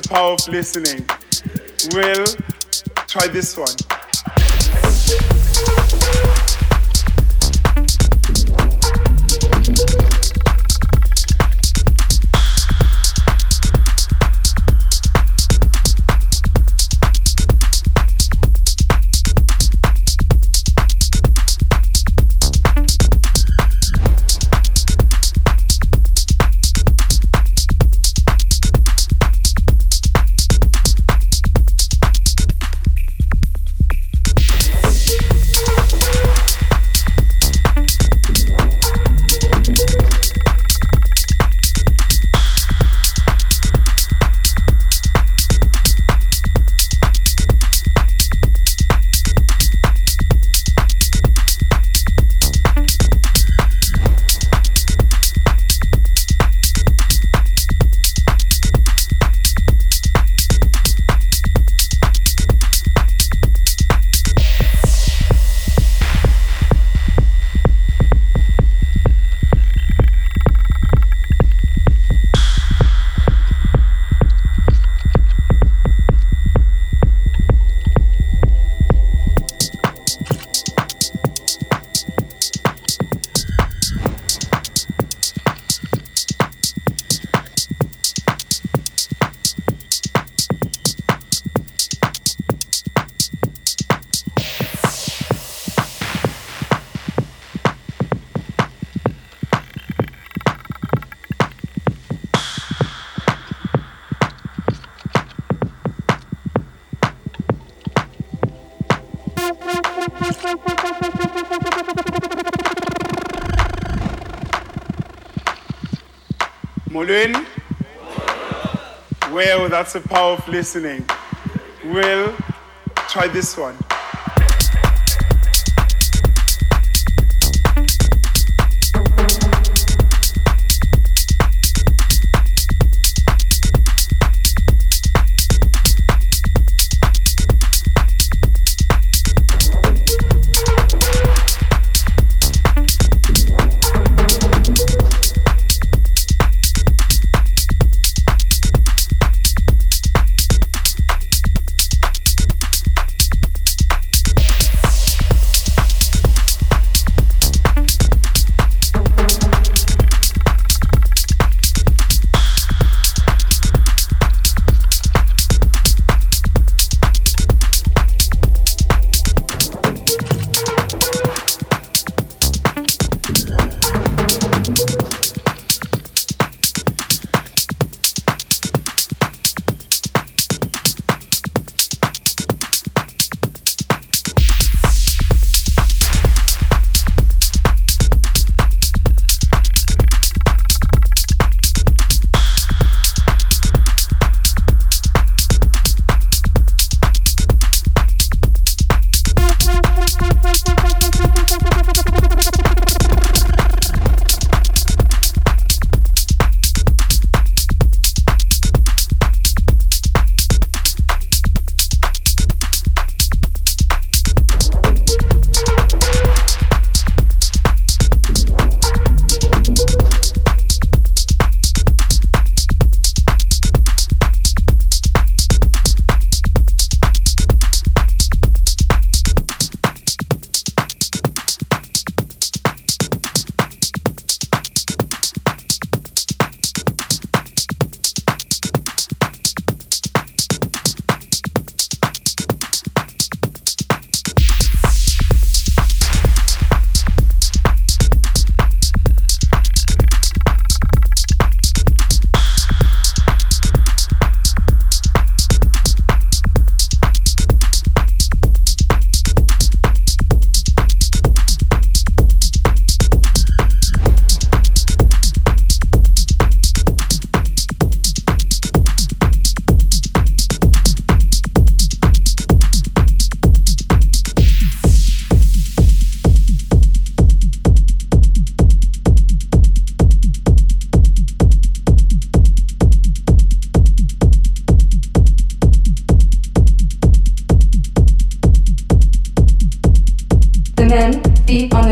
the power of listening. Well, try this one. Mullen? Well, that's a power of listening. Well, try this one.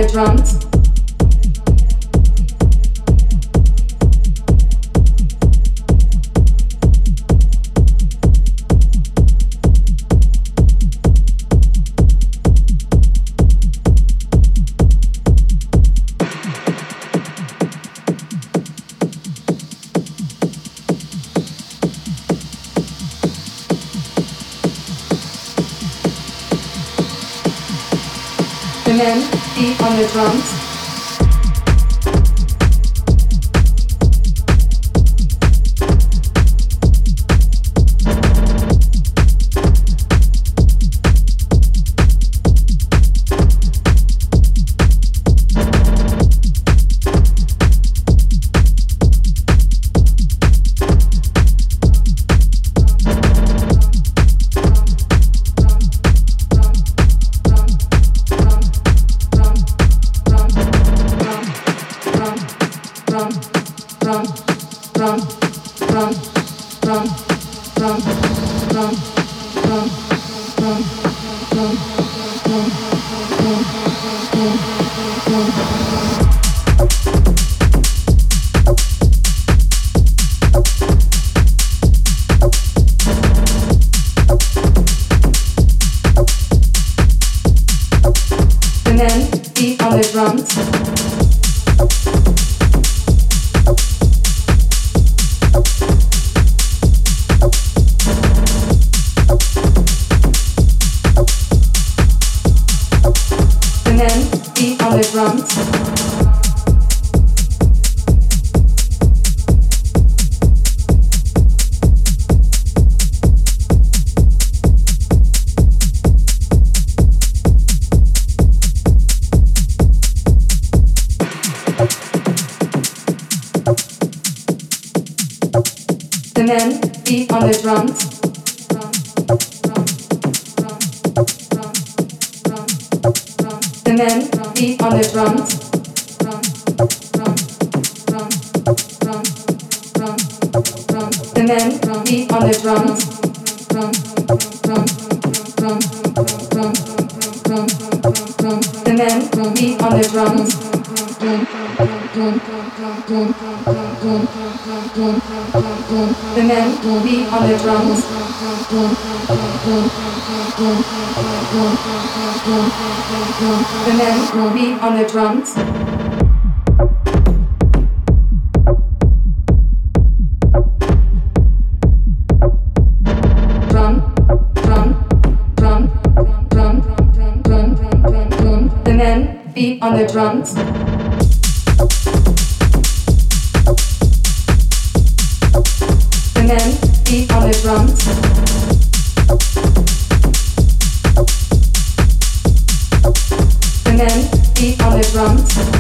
drums. The men will be on the drums. Drum, drum, drum, drum, drum, drum, drum. The man beat on the drums. The men beat on the drums. drums.